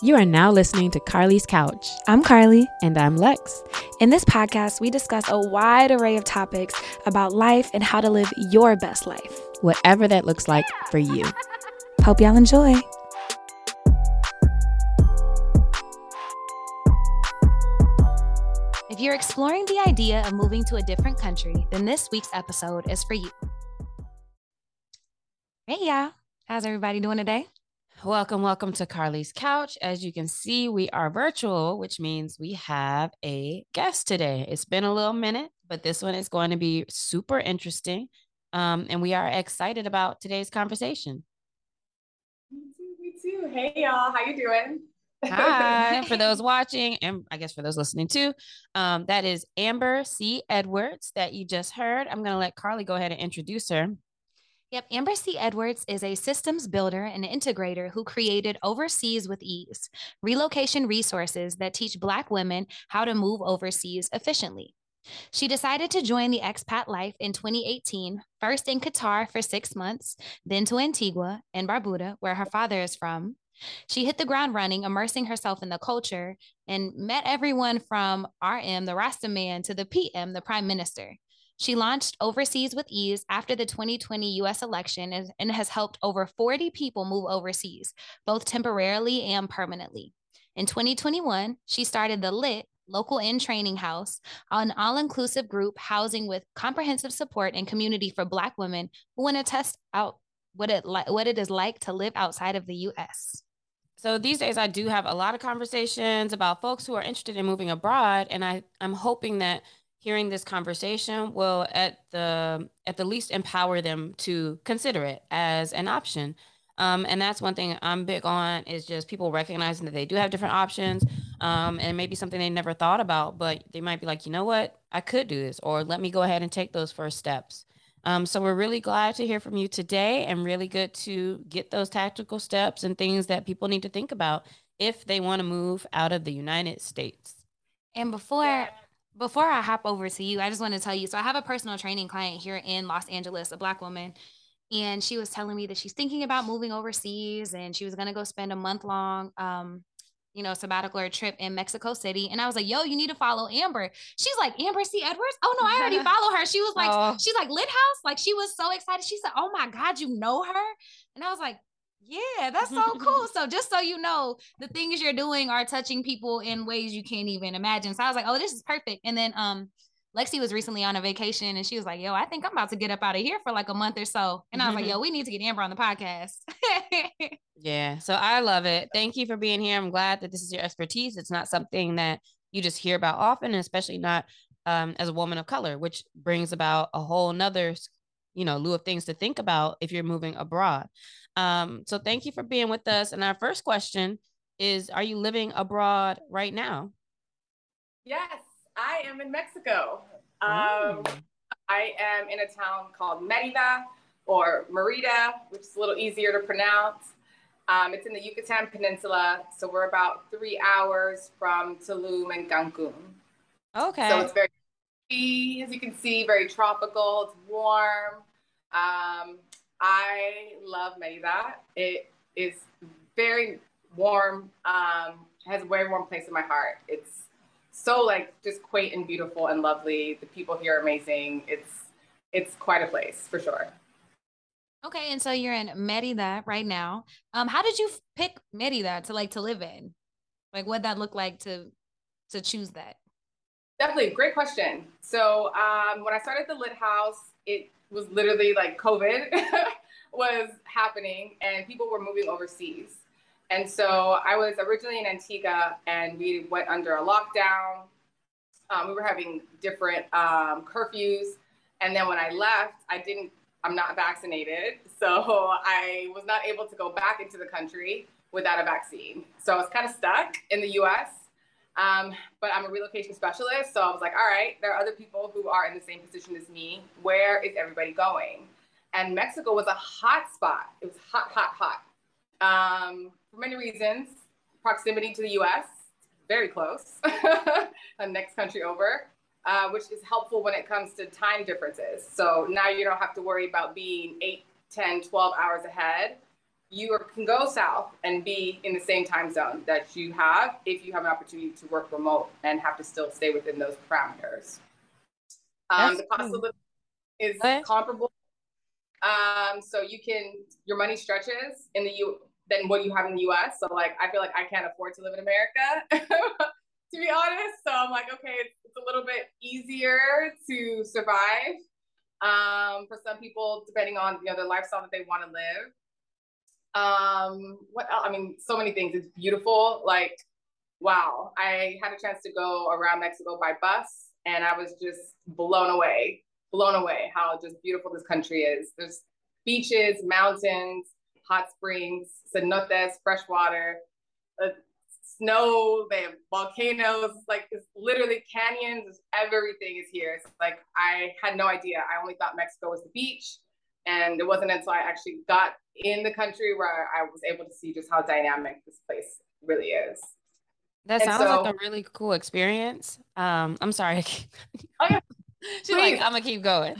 You are now listening to Carly's Couch. I'm Carly. And I'm Lex. In this podcast, we discuss a wide array of topics about life and how to live your best life, whatever that looks like for you. Hope y'all enjoy. If you're exploring the idea of moving to a different country, then this week's episode is for you. Hey, y'all. How's everybody doing today? Welcome, welcome to Carly's Couch. As you can see, we are virtual, which means we have a guest today. It's been a little minute, but this one is going to be super interesting. Um, and we are excited about today's conversation. Me too, me too. Hey y'all, how you doing? Hi, for those watching, and I guess for those listening too, um, that is Amber C. Edwards that you just heard. I'm going to let Carly go ahead and introduce her. Yep, Amber C. Edwards is a systems builder and integrator who created Overseas with Ease, relocation resources that teach Black women how to move overseas efficiently. She decided to join the expat life in 2018, first in Qatar for six months, then to Antigua and Barbuda, where her father is from. She hit the ground running, immersing herself in the culture, and met everyone from RM, the Rasta man, to the PM, the Prime Minister. She launched Overseas with Ease after the 2020 US election and, and, has helped over 40 people move overseas, both temporarily and permanently. In 2021, she started the LIT, Local In Training House, an all inclusive group housing with comprehensive support and community for Black women who want to test out what it, li- what it is like to live outside of the US. So these days, I do have a lot of conversations about folks who are interested in moving abroad, and I, I'm hoping that hearing this conversation will at the at the least empower them to consider it as an option. Um, and that's one thing i'm big on is just people recognizing that they do have different options um, and maybe something they never thought about but they might be like you know what? I could do this or let me go ahead and take those first steps. Um, so we're really glad to hear from you today and really good to get those tactical steps and things that people need to think about if they want to move out of the united states. And before before I hop over to you, I just want to tell you. So I have a personal training client here in Los Angeles, a black woman, and she was telling me that she's thinking about moving overseas and she was going to go spend a month long um you know, sabbatical or trip in Mexico City. And I was like, yo, you need to follow Amber. She's like, Amber C. Edwards? Oh no, I already follow her. She was like, oh. she's like Lit House. Like she was so excited. She said, Oh my God, you know her? And I was like, yeah, that's so cool. So just so you know, the things you're doing are touching people in ways you can't even imagine. So I was like, oh, this is perfect. And then um Lexi was recently on a vacation and she was like, yo, I think I'm about to get up out of here for like a month or so. And I was like, yo, we need to get Amber on the podcast. yeah. So I love it. Thank you for being here. I'm glad that this is your expertise. It's not something that you just hear about often, especially not um, as a woman of color, which brings about a whole nother, you know, lieu of things to think about if you're moving abroad. Um, so thank you for being with us. And our first question is Are you living abroad right now? Yes, I am in Mexico. Um, I am in a town called Merida or Merida, which is a little easier to pronounce. Um, it's in the Yucatan Peninsula, so we're about three hours from Tulum and Cancun. Okay. So it's very, as you can see, very tropical. It's warm. Um, I love Merida. It is very warm. Um, has a very warm place in my heart. It's so like just quaint and beautiful and lovely. The people here are amazing. It's it's quite a place for sure. Okay, and so you're in Merida right now. Um, how did you pick Merida to like to live in? Like, what that look like to to choose that? Definitely, great question. So um, when I started the Lit House, it was literally like COVID was happening and people were moving overseas. And so I was originally in Antigua and we went under a lockdown. Um, we were having different um, curfews. And then when I left, I didn't, I'm not vaccinated. So I was not able to go back into the country without a vaccine. So I was kind of stuck in the US. Um, but I'm a relocation specialist. So I was like, all right, there are other people who are in the same position as me. Where is everybody going? And Mexico was a hot spot. It was hot, hot, hot. Um, for many reasons, proximity to the US, very close, the next country over, uh, which is helpful when it comes to time differences. So now you don't have to worry about being 8, 10, 12 hours ahead. You can go south and be in the same time zone that you have if you have an opportunity to work remote and have to still stay within those parameters. Um, the cost of living is comparable. Um, so you can your money stretches in the U than what you have in the US. So like I feel like I can't afford to live in America to be honest. So I'm like, okay, it's, it's a little bit easier to survive um, for some people, depending on you know the lifestyle that they want to live. Um, what else? I mean, so many things. It's beautiful. Like, wow, I had a chance to go around Mexico by bus, and I was just blown away, blown away how just beautiful this country is. There's beaches, mountains, hot springs, cenotes, fresh water. Uh, snow, they have volcanoes, like it's literally canyons, everything is here. It's like I had no idea. I only thought Mexico was the beach. And it wasn't until I actually got in the country where I was able to see just how dynamic this place really is. That sounds so, like a really cool experience. Um, I'm sorry. oh, yeah. She's like, I'm gonna keep going.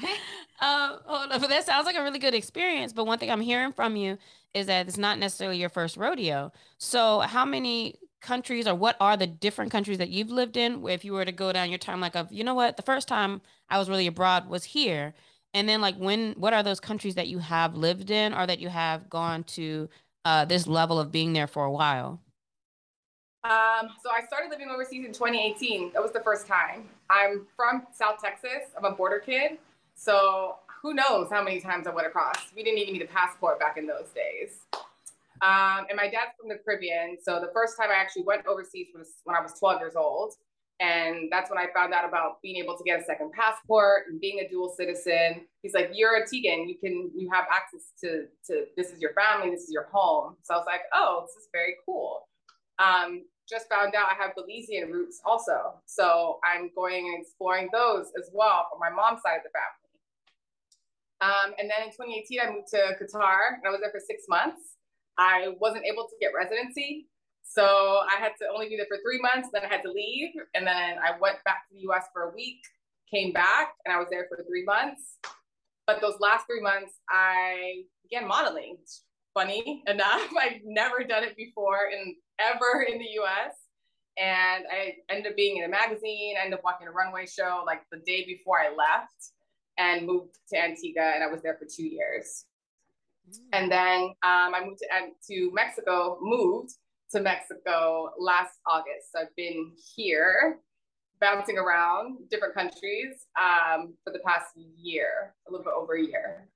Um, hold on, but that sounds like a really good experience. But one thing I'm hearing from you is that it's not necessarily your first rodeo. So, how many countries or what are the different countries that you've lived in if you were to go down your time like of you know what the first time i was really abroad was here and then like when what are those countries that you have lived in or that you have gone to uh, this level of being there for a while? Um, so i started living overseas in 2018 that was the first time. I'm from south texas. I'm a border kid. So who knows how many times i went across we didn't even need a passport back in those days. Um, and my dad's from the Caribbean. So the first time I actually went overseas was when I was 12 years old. And that's when I found out about being able to get a second passport and being a dual citizen. He's like, you're Antiguan. You can, you have access to, to this is your family, this is your home. So I was like, oh, this is very cool. Um, just found out I have Belizean roots also. So I'm going and exploring those as well from my mom's side of the family. Um, and then in 2018, I moved to Qatar and I was there for six months. I wasn't able to get residency. So I had to only be there for three months. Then I had to leave. And then I went back to the US for a week, came back, and I was there for three months. But those last three months, I began modeling. Funny enough, I'd never done it before in ever in the US. And I ended up being in a magazine, I ended up walking a runway show like the day before I left and moved to Antigua. And I was there for two years. And then um, I moved to, to Mexico, moved to Mexico last August. So I've been here bouncing around different countries um, for the past year, a little bit over a year.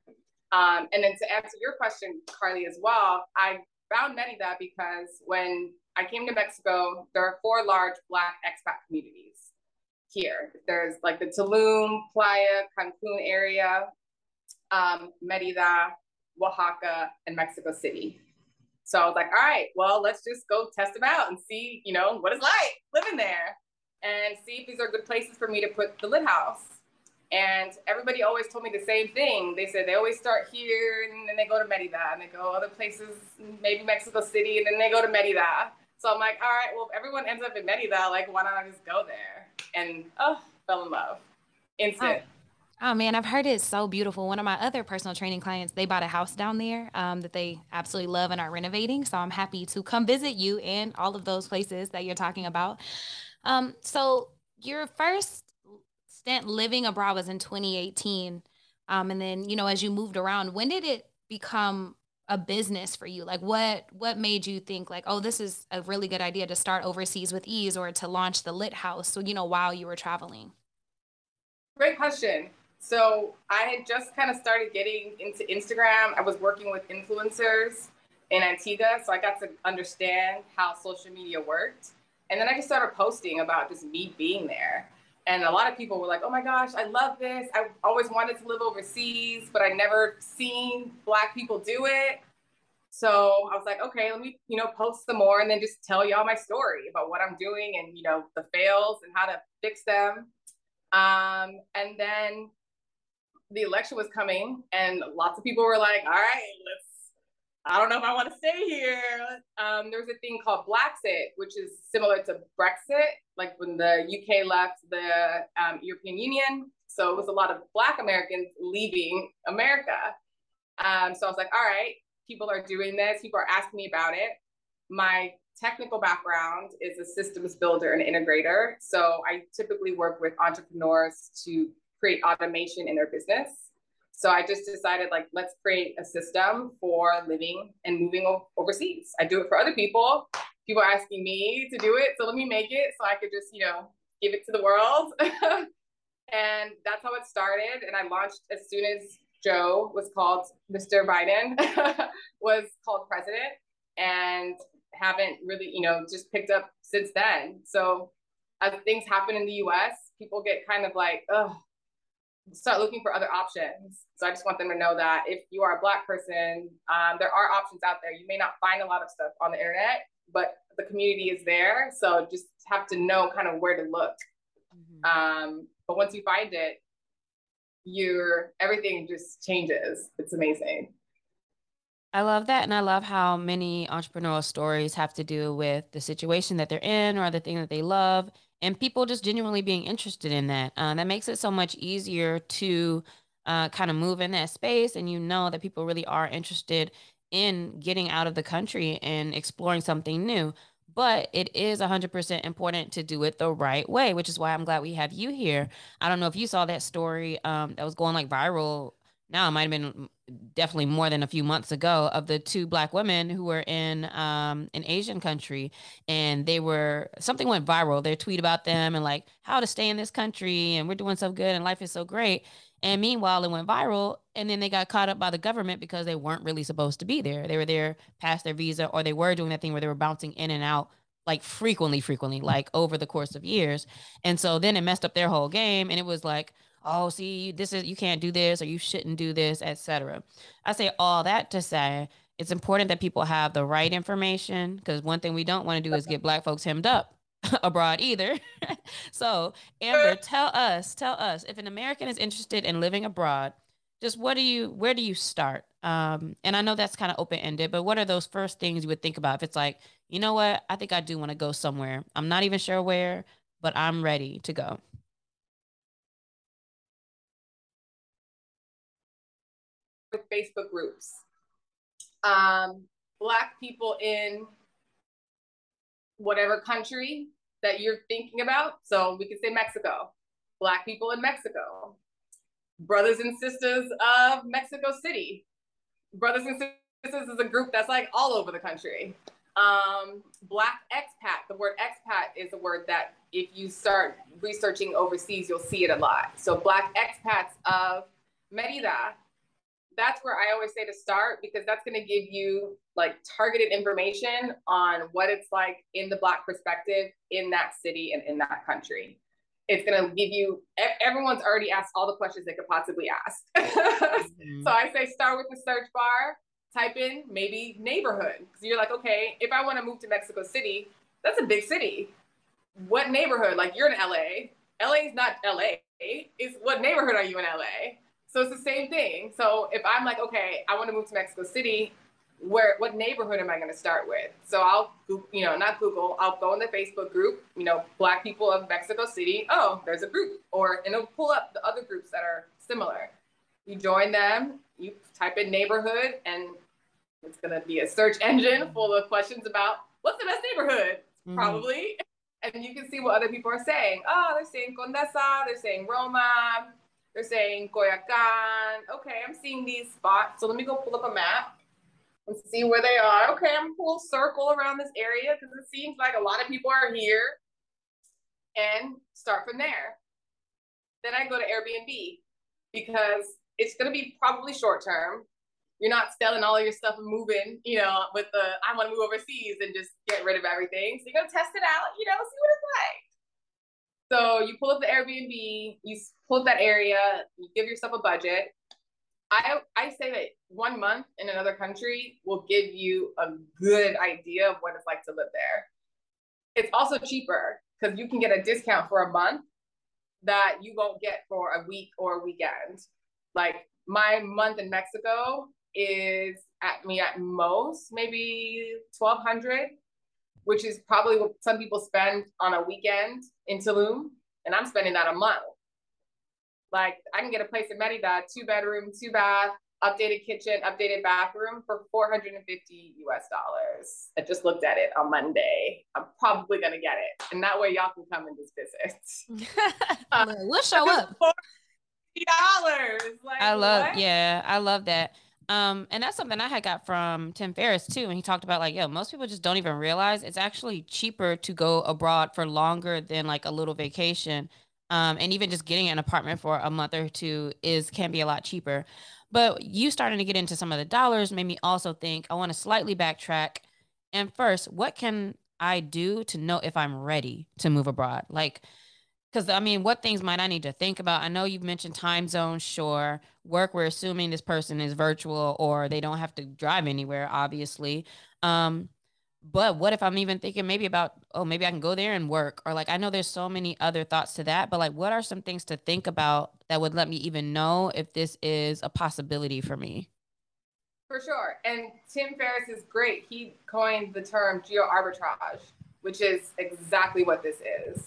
Um, and then to answer your question, Carly, as well, I found Merida because when I came to Mexico, there are four large Black expat communities here. There's like the Tulum, Playa, Cancun area, um, Merida, Oaxaca, and Mexico City. So I was like, all right, well, let's just go test them out and see, you know, what it's like living there and see if these are good places for me to put the lit house. And everybody always told me the same thing. They said they always start here and then they go to Merida and they go other places, maybe Mexico City, and then they go to Merida. So I'm like, all right, well, if everyone ends up in Merida, like, why not I just go there? And oh, fell in love. Instant. Oh. Oh man, I've heard it's so beautiful. One of my other personal training clients, they bought a house down there um, that they absolutely love and are renovating. So I'm happy to come visit you and all of those places that you're talking about. Um, so your first stint living abroad was in 2018, um, and then you know as you moved around, when did it become a business for you? Like what what made you think like, oh, this is a really good idea to start overseas with ease or to launch the Lit House? So you know while you were traveling. Great question. So I had just kind of started getting into Instagram. I was working with influencers in Antigua, so I got to understand how social media worked. And then I just started posting about just me being there. And a lot of people were like, oh my gosh, I love this. I always wanted to live overseas, but I never seen Black people do it. So I was like, okay, let me, you know, post some more and then just tell y'all my story about what I'm doing and, you know, the fails and how to fix them. Um, and then the election was coming, and lots of people were like, "All right, let's." I don't know if I want to stay here. Um, there was a thing called Blaxit, which is similar to Brexit, like when the UK left the um, European Union. So it was a lot of Black Americans leaving America. Um, so I was like, all right, people are doing this. People are asking me about it. My technical background is a systems builder and integrator. So I typically work with entrepreneurs to create automation in their business. So I just decided like, let's create a system for living and moving overseas. I do it for other people. People are asking me to do it. So let me make it so I could just, you know, give it to the world. and that's how it started. And I launched as soon as Joe was called Mr. Biden was called president and haven't really, you know, just picked up since then. So as things happen in the US, people get kind of like, oh, start looking for other options. So I just want them to know that if you are a Black person, um, there are options out there. You may not find a lot of stuff on the internet, but the community is there. So just have to know kind of where to look. Mm-hmm. Um, but once you find it, your everything just changes. It's amazing. I love that. And I love how many entrepreneurial stories have to do with the situation that they're in or the thing that they love and people just genuinely being interested in that. Uh, that makes it so much easier to uh, kind of move in that space. And you know that people really are interested in getting out of the country and exploring something new. But it is 100% important to do it the right way, which is why I'm glad we have you here. I don't know if you saw that story um, that was going like viral now it might have been definitely more than a few months ago of the two black women who were in um, an Asian country and they were something went viral. Their tweet about them and like how to stay in this country and we're doing so good and life is so great. And meanwhile, it went viral and then they got caught up by the government because they weren't really supposed to be there. They were there past their visa or they were doing that thing where they were bouncing in and out like frequently, frequently, like over the course of years. And so then it messed up their whole game and it was like, oh see this is you can't do this or you shouldn't do this etc i say all that to say it's important that people have the right information because one thing we don't want to do is get black folks hemmed up abroad either. So amber tell us tell us if an american is interested in living abroad just what do you where do you start? Um, and i know that's kind of open-ended but what are those first things you would think about if it's like you know what? I think i do want to go somewhere. I'm not even sure where but i'm ready to go with Facebook groups. Um, black people in whatever country that you're thinking about. So we could say Mexico, black people in Mexico, brothers and sisters of Mexico City. Brothers and sisters is a group that's like all over the country. Um, black expat, the word expat is a word that if you start researching overseas, you'll see it a lot. So black expats of Merida, that's where I always say to start because that's going to give you like targeted information on what it's like in the Black perspective in that city and in that country. It's going to give you, everyone's already asked all the questions they could possibly ask. mm-hmm. So I say start with the search bar, type in maybe neighborhood. Because you're like, okay, if I want to move to Mexico City, that's a big city. What neighborhood? Like you're in LA. LA is not LA. Is what neighborhood are you in LA? So it's the same thing. So if I'm like, okay, I want to move to Mexico City, where what neighborhood am I going to start with? So I'll, you know, not Google. I'll go in the Facebook group, you know, Black people of Mexico City. Oh, there's a group, or and it'll pull up the other groups that are similar. You join them. You type in neighborhood, and it's going to be a search engine full of questions about what's the best neighborhood, mm-hmm. probably. And you can see what other people are saying. Oh, they're saying Condesa. They're saying Roma they're saying Coyoacan. Okay, I'm seeing these spots. So let me go pull up a map and see where they are. Okay, I'm full circle around this area because it seems like a lot of people are here and start from there. Then I go to Airbnb because it's going to be probably short term. You're not selling all your stuff and moving, you know, with the I want to move overseas and just get rid of everything. So you're going to test it out, you know, see what it's like. So you pull up the Airbnb, you pull up that area, you give yourself a budget. I I say that one month in another country will give you a good idea of what it's like to live there. It's also cheaper because you can get a discount for a month that you won't get for a week or a weekend. Like my month in Mexico is at me at most maybe twelve hundred which is probably what some people spend on a weekend in Tulum, and I'm spending that a month. Like I can get a place in Merida, two bedroom, two bath, updated kitchen, updated bathroom for 450 US dollars. I just looked at it on Monday. I'm probably gonna get it, and that way y'all can come and just visit. we'll show up. Dollars. Like, I love, what? yeah, I love that. Um, and that's something I had got from Tim Ferriss too. And he talked about like, yo, most people just don't even realize it's actually cheaper to go abroad for longer than like a little vacation. Um, and even just getting an apartment for a month or two is can be a lot cheaper. But you starting to get into some of the dollars made me also think I want to slightly backtrack. And first, what can I do to know if I'm ready to move abroad? Like, because I mean, what things might I need to think about? I know you've mentioned time zones, sure. Work, we're assuming this person is virtual or they don't have to drive anywhere, obviously. Um, but what if I'm even thinking maybe about, oh, maybe I can go there and work? Or like, I know there's so many other thoughts to that, but like, what are some things to think about that would let me even know if this is a possibility for me? For sure. And Tim Ferriss is great. He coined the term geo arbitrage, which is exactly what this is.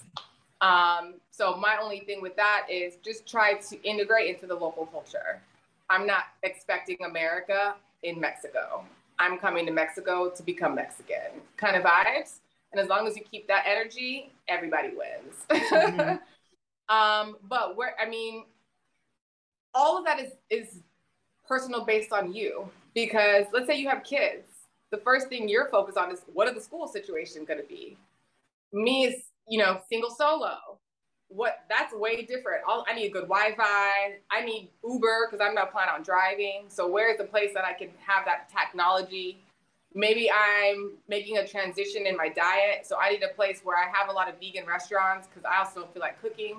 Um, so my only thing with that is just try to integrate into the local culture. I'm not expecting America in Mexico. I'm coming to Mexico to become Mexican kind of vibes. And as long as you keep that energy, everybody wins. Mm-hmm. um, but where, I mean, all of that is, is personal based on you because let's say you have kids. The first thing you're focused on is what are the school situation going to be? Me is, you know, single solo what that's way different. All, I need good Wi-Fi. I need Uber because I'm not planning on driving. So where's the place that I can have that technology? Maybe I'm making a transition in my diet, so I need a place where I have a lot of vegan restaurants because I also feel like cooking.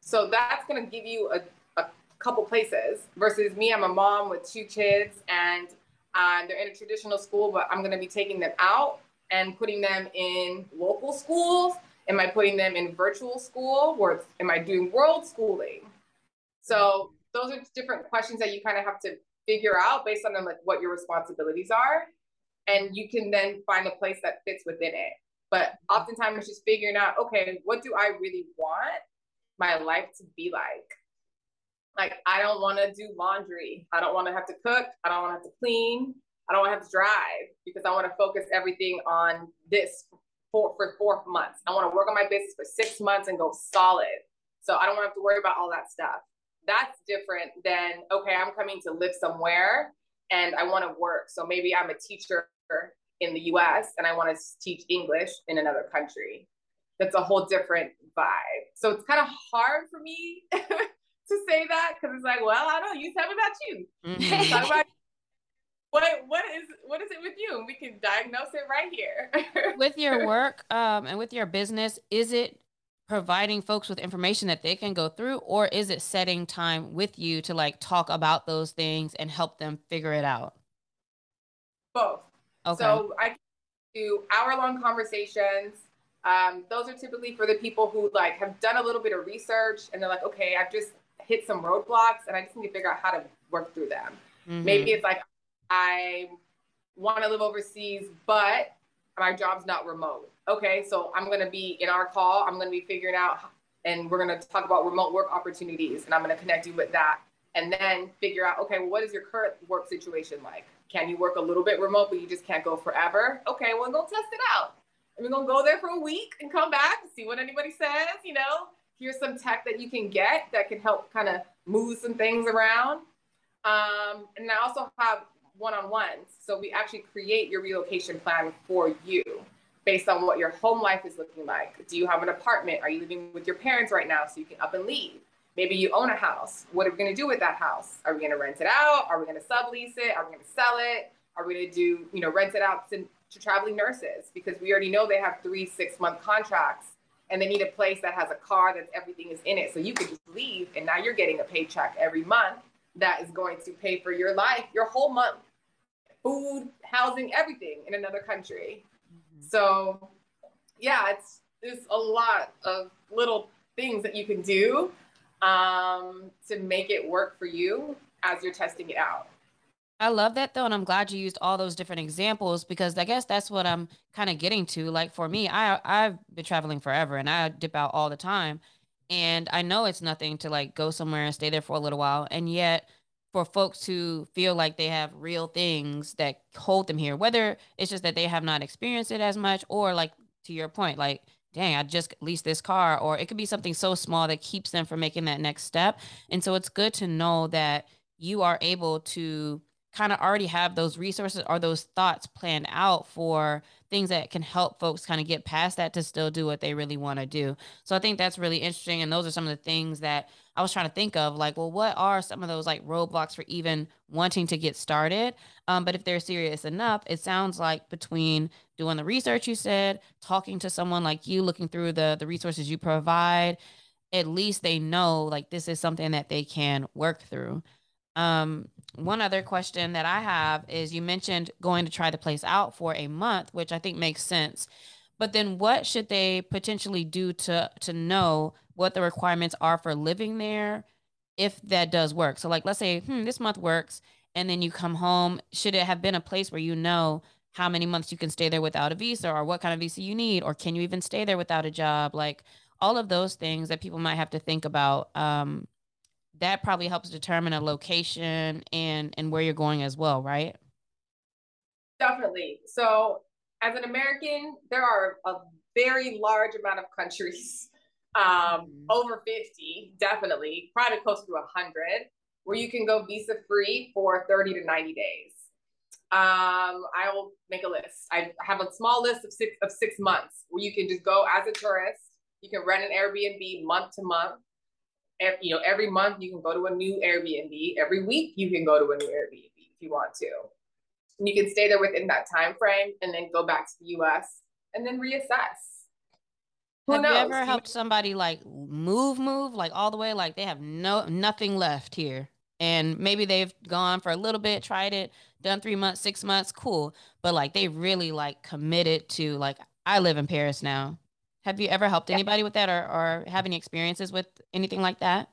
So that's gonna give you a, a couple places versus me. I'm a mom with two kids and uh, they're in a traditional school, but I'm gonna be taking them out and putting them in local schools Am I putting them in virtual school or am I doing world schooling? So those are different questions that you kind of have to figure out based on like what your responsibilities are. And you can then find a place that fits within it. But oftentimes it's just figuring out, okay, what do I really want my life to be like? Like, I don't want to do laundry. I don't want to have to cook. I don't want to have to clean. I don't want to have to drive because I want to focus everything on this for, for four months. I want to work on my business for six months and go solid. So I don't want to have to worry about all that stuff. That's different than, okay, I'm coming to live somewhere and I want to work. So maybe I'm a teacher in the US and I want to teach English in another country. That's a whole different vibe. So it's kind of hard for me to say that because it's like, well, I don't know. You tell me about you. Mm-hmm. Talk about what what is what is it with you? We can diagnose it right here. with your work um, and with your business, is it providing folks with information that they can go through, or is it setting time with you to like talk about those things and help them figure it out? Both. Okay. So I do hour long conversations. Um, those are typically for the people who like have done a little bit of research and they're like, okay, I've just hit some roadblocks and I just need to figure out how to work through them. Mm-hmm. Maybe it's like I want to live overseas, but my job's not remote. Okay, so I'm to be in our call, I'm to be figuring out, and we're to talk about remote work opportunities, and I'm to connect you with that. And then figure out, okay, well, what is your current work situation like? Can you work a little bit remote, but you just can't go forever? Okay, well, go test it out. And we're to go there for a week and come back and see what anybody says. You know, here's some tech that you can get that can help kind of move some things around. Um, and I also have one-on-ones. So we actually create your relocation plan for you based on what your home life is looking like. Do you have an apartment? Are you living with your parents right now so you can up and leave? Maybe you own a house. What are we going to do with that house? Are we going to rent it out? Are we going to sublease it? Are we going to sell it? Are we going to do, you know, rent it out to, to traveling nurses? Because we already know they have three, six month contracts and they need a place that has a car that everything is in it. So you could just leave and now you're getting a paycheck every month that is going to pay for your life, your whole month, food, housing, everything in another country. Mm-hmm. So, yeah, it's there's a lot of little things that you can do um, to make it work for you as you're testing it out. I love that though, and I'm glad you used all those different examples because I guess that's what I'm kind of getting to. Like for me, I I've been traveling forever and I dip out all the time, and I know it's nothing to like go somewhere and stay there for a little while, and yet for folks to feel like they have real things that hold them here, whether it's just that they have not experienced it as much, or like to your point, like, dang, I just leased this car, or it could be something so small that keeps them from making that next step. And so it's good to know that you are able to kind of already have those resources or those thoughts planned out for things that can help folks kind of get past that to still do what they really want to do. So I think that's really interesting. And those are some of the things that I was trying to think of like, well, what are some of those like roadblocks for even wanting to get started? Um, but if they're serious enough, it sounds like between doing the research you said, talking to someone like you, looking through the the resources you provide, at least they know like this is something that they can work through. Um, one other question that I have is you mentioned going to try the place out for a month, which I think makes sense. But then what should they potentially do to to know what the requirements are for living there if that does work? So like let's say, hmm, this month works and then you come home, should it have been a place where you know how many months you can stay there without a visa or what kind of visa you need or can you even stay there without a job? Like all of those things that people might have to think about um, that probably helps determine a location and and where you're going as well, right? Definitely. So as an American, there are a very large amount of countries, um, mm-hmm. over 50, definitely, probably close to 100, where you can go visa free for 30 to 90 days. Um, I will make a list. I have a small list of six of six months where you can just go as a tourist. You can rent an Airbnb month to month you know, every month you can go to a new Airbnb. Every week you can go to a new Airbnb if you want to. And you can stay there within that time frame and then go back to the US and then reassess. Who have knows? you ever helped somebody like move, move, like all the way, like they have no nothing left here? And maybe they've gone for a little bit, tried it, done three months, six months, cool. But like they really like committed to like I live in Paris now. Have you ever helped anybody with that or, or have any experiences with anything like that?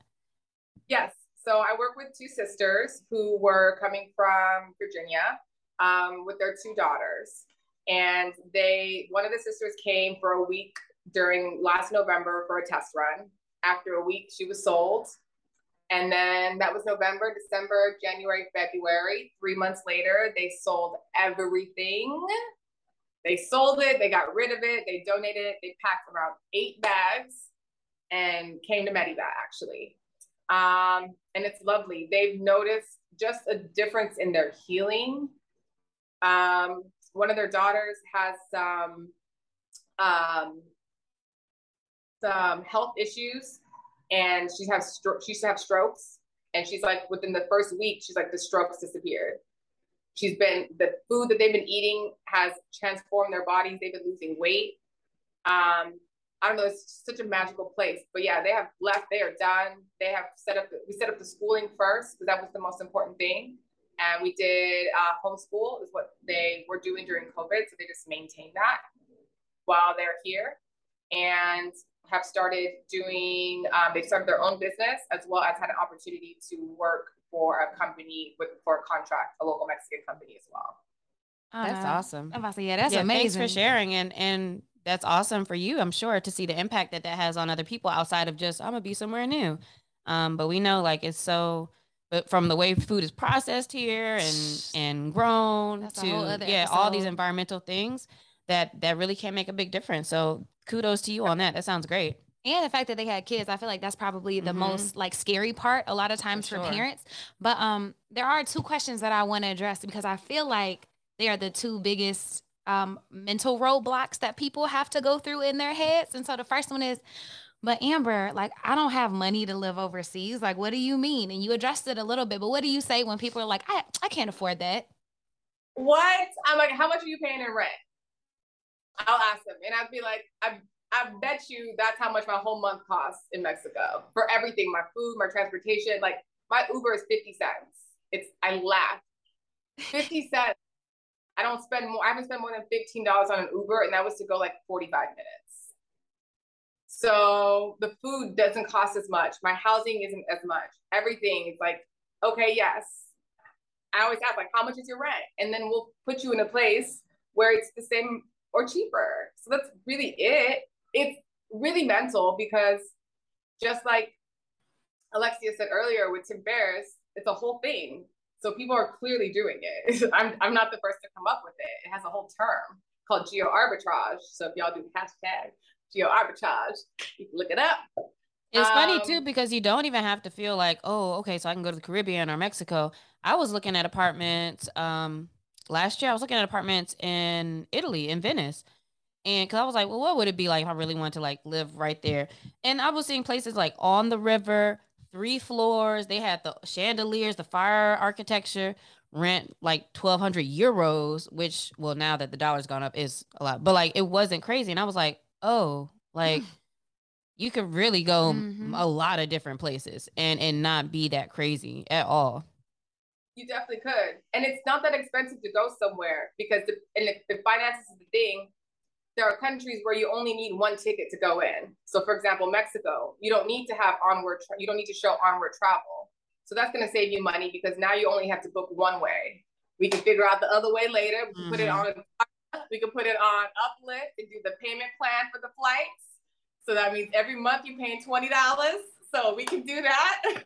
Yes. So I work with two sisters who were coming from Virginia um, with their two daughters. And they, one of the sisters came for a week during last November for a test run. After a week, she was sold. And then that was November, December, January, February. Three months later, they sold everything they sold it, they got rid of it, they donated it, they packed around eight bags and came to Merida actually. Um, and it's lovely. They've noticed just a difference in their healing. Um, one of their daughters has some um, some health issues, and she has stro- she used to have strokes, and she's like within the first week, she's like the strokes disappeared. She's been the food that they've been eating has transformed their bodies. They've been losing weight. Um, I don't know. It's such a magical place. But yeah, they have left. They are done. They have set up. We set up the schooling first because that was the most important thing. And we did uh, homeschool is what they were doing during COVID. So they just maintained that while they're here, and have started doing. Um, they started their own business as well as had an opportunity to work for a company with for a contract, a local Mexican company as well. Oh, that's awesome. I'm about to say, yeah, that's yeah, amazing. Thanks for sharing, and and that's awesome for you. I'm sure to see the impact that that has on other people outside of just I'm gonna be somewhere new. Um, but we know like it's so, but from the way food is processed here and and grown that's to yeah, episode. all these environmental things that that really can make a big difference. So kudos to you on that. That sounds great and the fact that they had kids i feel like that's probably the mm-hmm. most like scary part a lot of times for, for sure. parents. But um there are two questions that i want to address because i feel like they are the two biggest um mental roadblocks that people have to go through in their heads. And so the first one is but amber like i don't have money to live overseas. Like what do you mean? And you addressed it a little bit but what do you say when people are like i, I can't afford that. What? I'm like how much are you paying in rent? I'll ask them and I'd be like, I I bet you that's how much my whole month costs in Mexico for everything my food, my transportation. Like my Uber is 50 cents. It's, I laugh. 50 cents. I don't spend more, I haven't spent more than $15 on an Uber, and that was to go like 45 minutes. So the food doesn't cost as much. My housing isn't as much. Everything is like, okay, yes. I always ask, like, how much is your rent? And then we'll put you in a place where it's the same or cheaper. So that's really it it's really mental because just like Alexia said earlier with Tim Ferriss, It's a whole thing. So people are clearly doing it. I'm, I'm not the first to come up with it. It has a whole term called geo arbitrage. So if y'all do the hashtag geo arbitrage, you can look it up. It's um, funny too because you don't even have to feel like, oh, okay, so I can go to the Caribbean or Mexico. I was looking at apartments um last year. I was looking at apartments in Italy, in Venice. And because I was like, well, what would it be like if I really wanted to like live right there? And I was seeing places like on the river, three floors. They had the chandeliers, the fire architecture, rent like 1200 euros, which, well, now that the dollar's gone up is a lot, but like it wasn't crazy. And I was like, oh, like you could really go mm-hmm. a lot of different places and and not be that crazy at all. You definitely could, and it's not that expensive to go somewhere because the, and if the finances is the thing. There are countries where you only need one ticket to go in. So, for example, Mexico, you don't need to have onward. You don't need to show onward travel. So that's going to save you money because now you only have to book one way. We can figure out the other way later. We can mm-hmm. put it mm-hmm. on. We can put it on Uplift and do the payment plan for the flights so that means every month you're paying $20. So we can do that.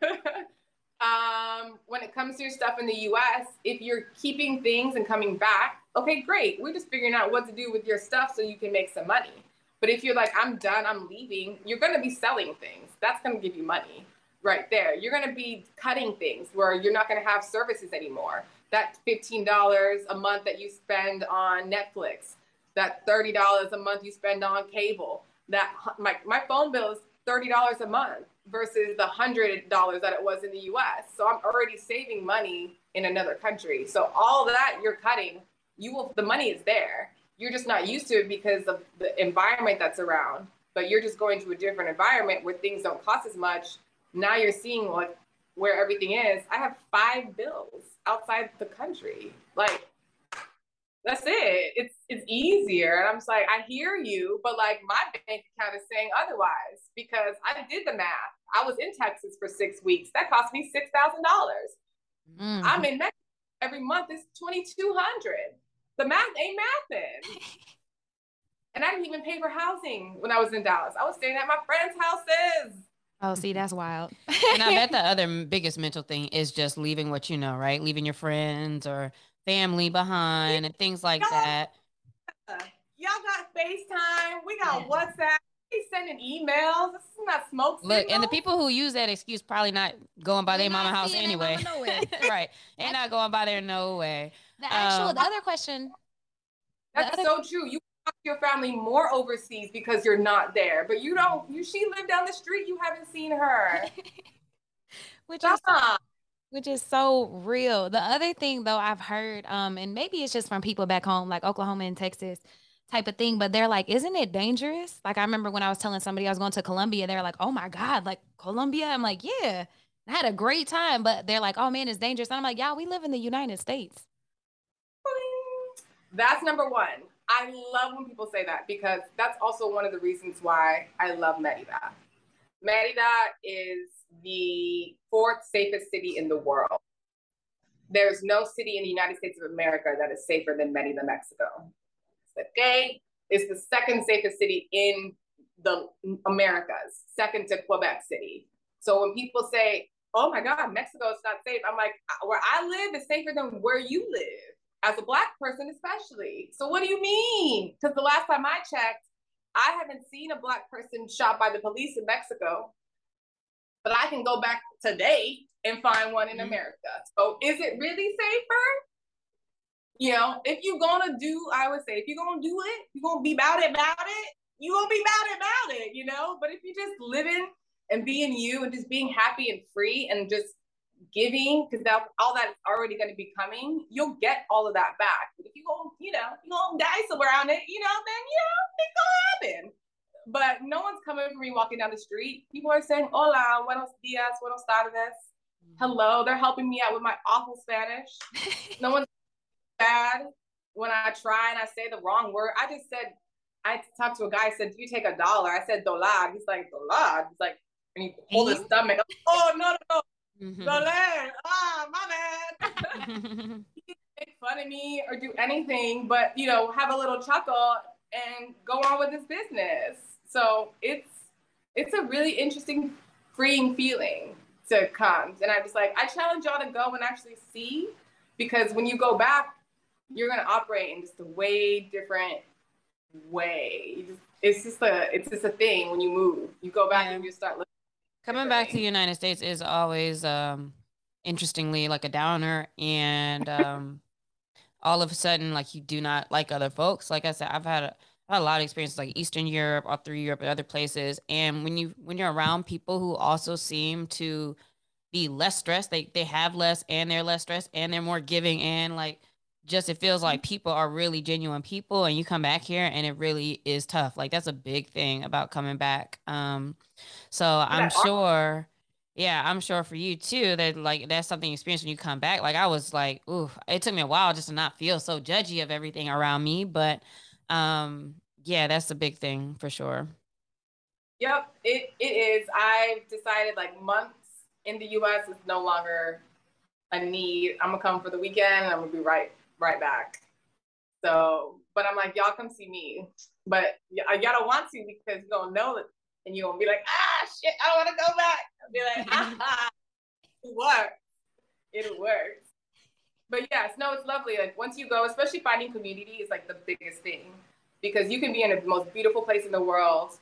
um, when it comes to your stuff in the US, if you're keeping things and coming back, okay, great. We're just figuring out what to do with your stuff so you can make some money. But if you're like, I'm done, I'm leaving, you're going to be selling things. That's going to give you money right there. You're going to be cutting things where you're not going to have services anymore. That $15 a month that you spend on Netflix, that $30 a month you spend on cable, that my, my phone bill is $30 a month versus the $100 that it was in the US. So I'm already saving money in another country. So all that you're cutting, you will the money is there. You're just not used to it because of the environment that's around. But you're just going to a different environment where things don't cost as much. Now you're seeing what where everything is. I have five bills outside the country. Like that's it. It's it's easier. And I'm just like, I hear you, but like my bank account is saying otherwise because I did the math. I was in Texas for six weeks. That cost me six thousand dollars. Mm. I'm in Mexico every month is twenty two hundred. The math ain't mathing. and I didn't even pay for housing when I was in Dallas. I was staying at my friends' houses. Oh, see, that's wild. and I bet the other biggest mental thing is just leaving what you know, right? Leaving your friends or family behind and things like y'all, that. Uh, y'all got FaceTime. We got WhatsApp. We sending emails. This is not smoke. Look, signal. and the people who use that excuse probably not going by their mama house anyway. right. They're not going by there no way. The actual um, the other question. That's other, so true. You talk to your family more overseas because you're not there. But you don't you she lived down the street, you haven't seen her. Which Stop. is which is so real. The other thing though I've heard, um, and maybe it's just from people back home, like Oklahoma and Texas type of thing, but they're like, isn't it dangerous? Like I remember when I was telling somebody I was going to Colombia, they're like, oh my God, like Colombia. I'm like, yeah, I had a great time, but they're like, oh man, it's dangerous. And I'm like, yeah, we live in the United States. That's number one. I love when people say that because that's also one of the reasons why I love Merida. Merida is the fourth safest city in the world. There's no city in the United States of America that is safer than Merida, Mexico. Okay, it's the second safest city in the Americas, second to Quebec City. So when people say, "Oh my God, Mexico is not safe," I'm like, "Where I live is safer than where you live." As a black person, especially. So what do you mean? Because the last time I checked, I haven't seen a black person shot by the police in Mexico but I can go back today and find one in mm-hmm. America. So is it really safer? You know, if you're gonna do, I would say, if you're gonna do it, you're gonna be about it, about it, you gonna be about it, about it, you know? But if you're just living and being you and just being happy and free and just giving, because that all that's already gonna be coming, you'll get all of that back. But if you go, you know, you gonna die somewhere on it, you know, then you know, it's gonna happen but no one's coming for me walking down the street. People are saying, hola, buenos dias, buenos tardes. Mm-hmm. Hello. They're helping me out with my awful Spanish. no one's bad when I try and I say the wrong word. I just said, I talked to a guy, I said, Do you take a dollar? I said, Dollar. He's like, Dollar. He's like, and he pulled his stomach. oh, no, no, no. Mm-hmm. Ah, my bad. make fun of me or do anything, but, you know, have a little chuckle and go on with his business. So it's it's a really interesting, freeing feeling. to come. And I was like, I challenge y'all to go and actually see, because when you go back, you're gonna operate in just a way different way. it's just a it's just a thing when you move. You go back yeah. and you start looking. Coming back to the United States is always um interestingly like a downer and um all of a sudden like you do not like other folks. Like I said, I've had a, lot of experiences like Eastern Europe, all through Europe and other places. And when you when you're around people who also seem to be less stressed, they they have less and they're less stressed and they're more giving and like just it feels like people are really genuine people and you come back here and it really is tough. Like that's a big thing about coming back. Um so I'm sure yeah, I'm sure for you too that like that's something you experience when you come back. Like I was like, ooh, it took me a while just to not feel so judgy of everything around me, but um yeah, that's a big thing for sure. Yep, it it is. I've decided like months in the US is no longer a need. I'm gonna come for the weekend I'm gonna be right right back. So, but I'm like, y'all come see me. But y- y'all don't want to because you don't know it and you're gonna be like, ah shit, I don't wanna go back. I'll be like, ah, it works. It works. But yes, no, it's lovely. Like once you go, especially finding community is like the biggest thing because you can be in the most beautiful place in the world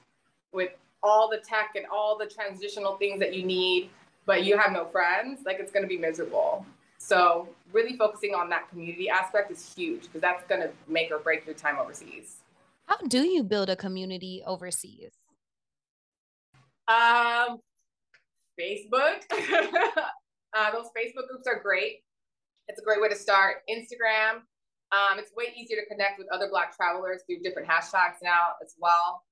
with all the tech and all the transitional things that you need, but you have no friends, like it's going to be miserable. So, really focusing on that community aspect is huge because that's going to make or break your time overseas. How do you build a community overseas? Um, Facebook. uh, those Facebook groups are great. It's a great way to start. Instagram. Um, it's way easier to connect with other Black travelers through different hashtags now as well.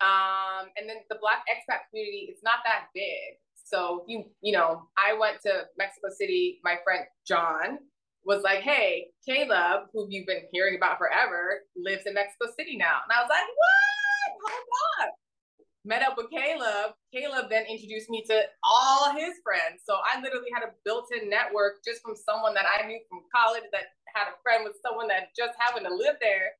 Um, and then the Black expat community, it's not that big. So you, you know, I went to Mexico City. My friend John was like, "Hey, Caleb, who you've been hearing about forever, lives in Mexico City now." And I was like, "What? Hold on." Met up with Caleb. Caleb then introduced me to all his friends. So I literally had a built-in network just from someone that I knew from college that had a friend with someone that just happened to live there.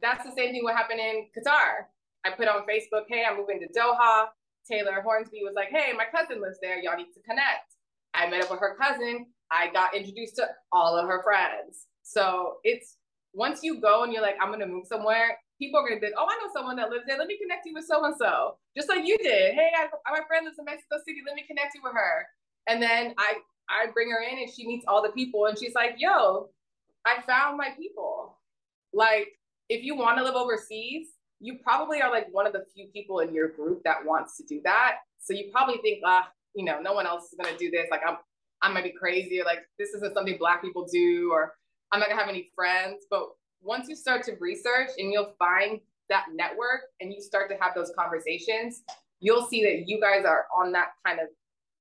That's the same thing what happened in Qatar. I put on Facebook, "Hey, I'm moving to Doha." Taylor Hornsby was like, hey, my cousin lives there. Y'all need to connect. I met up with her cousin. I got introduced to all of her friends. So it's once you go and you're like, I'm to move somewhere, people are to be, like, oh, I know someone that lives there. Let me connect you with so and so. Just like you did. Hey, I, my friend lives in Mexico City. Let me connect you with her. And then I, I bring her in and she meets all the people and she's like, yo, I found my people. Like, if you want to live overseas, you probably are like one of the few people in your group that wants to do that. So you probably think, ah, you know, no one else is gonna do this. Like I'm, I might be crazy, or like this isn't something Black people do, or I'm not gonna have any friends. But once you start to research and you'll find that network and you start to have those conversations, you'll see that you guys are on that kind of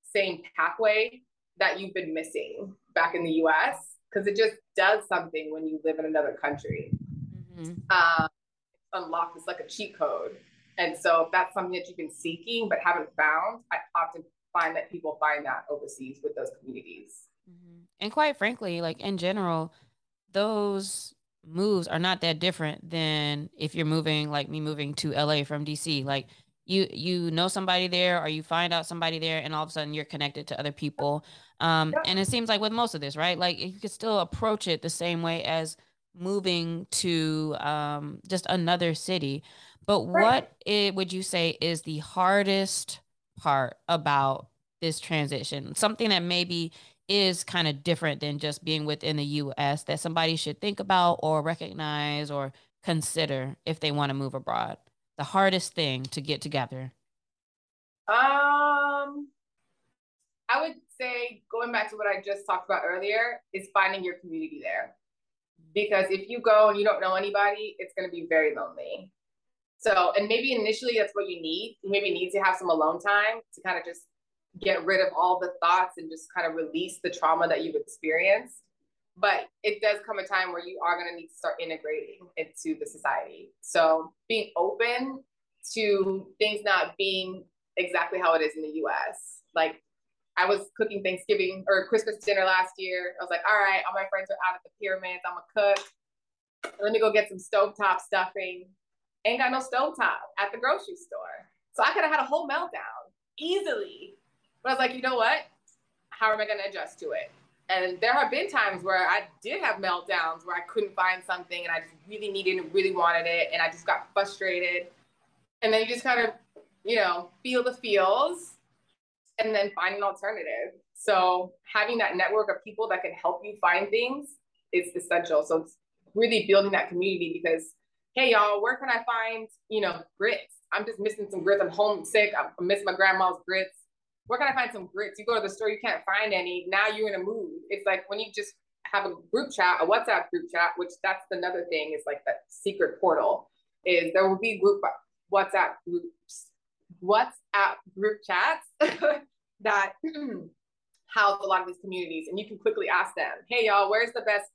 same pathway that you've been missing back in the US because it just does something when you live in another country. Mm-hmm. Um, unlocked. It's like a cheat code. And so if that's something that you've been seeking but haven't found, I often find that people find that overseas with those communities. Mm-hmm. And quite frankly, like in general, those moves are not that different than if you're moving like me moving to LA from DC. Like you you know somebody there or you find out somebody there and all of a sudden you're connected to other people. Um, and it seems like with most of this, right? Like you could still approach it the same way as moving to um, just another city. But right. what it, would you say is the hardest part about this transition? Something that maybe is kind of different than just being within the US that somebody should think about or recognize or consider if they want to move abroad? The hardest thing to get together? Um, I would say going back to what I just talked about earlier is finding your community there because if you go and you don't know anybody, it's going to be very lonely. So, and maybe initially that's what you need. You maybe need to have some alone time to kind of just get rid of all the thoughts and just kind of release the trauma that you've experienced. But it does come a time where you are going to need to start integrating into the society. So, being open to things not being exactly how it is in the US. Like I was cooking Thanksgiving or Christmas dinner last year. I was like, all right, all my friends are out at the pyramids. I'm a cook. Let me go get some stovetop stuffing. Ain't got no stovetop at the grocery store. So I could have had a whole meltdown easily. But I was like, you know what? How am I going to adjust to it? And there have been times where I did have meltdowns where I couldn't find something and I just really needed and really wanted it. And I just got frustrated. And then you just kind of, you know, feel the feels and then find an alternative. So having that network of people that can help you find things is essential. So it's really building that community because, hey, y'all, where can I find, you know, grits? I'm just missing some grits. I'm homesick. I miss my grandma's grits where can I find some grits? You go to the store, you can't find any. Now you're in a mood. It's like when you just have a group chat, a WhatsApp group chat, which that's another thing is like that secret portal is there will be group WhatsApp groups, WhatsApp group chats that house a lot of these communities. And you can quickly ask them, hey y'all, where's the best,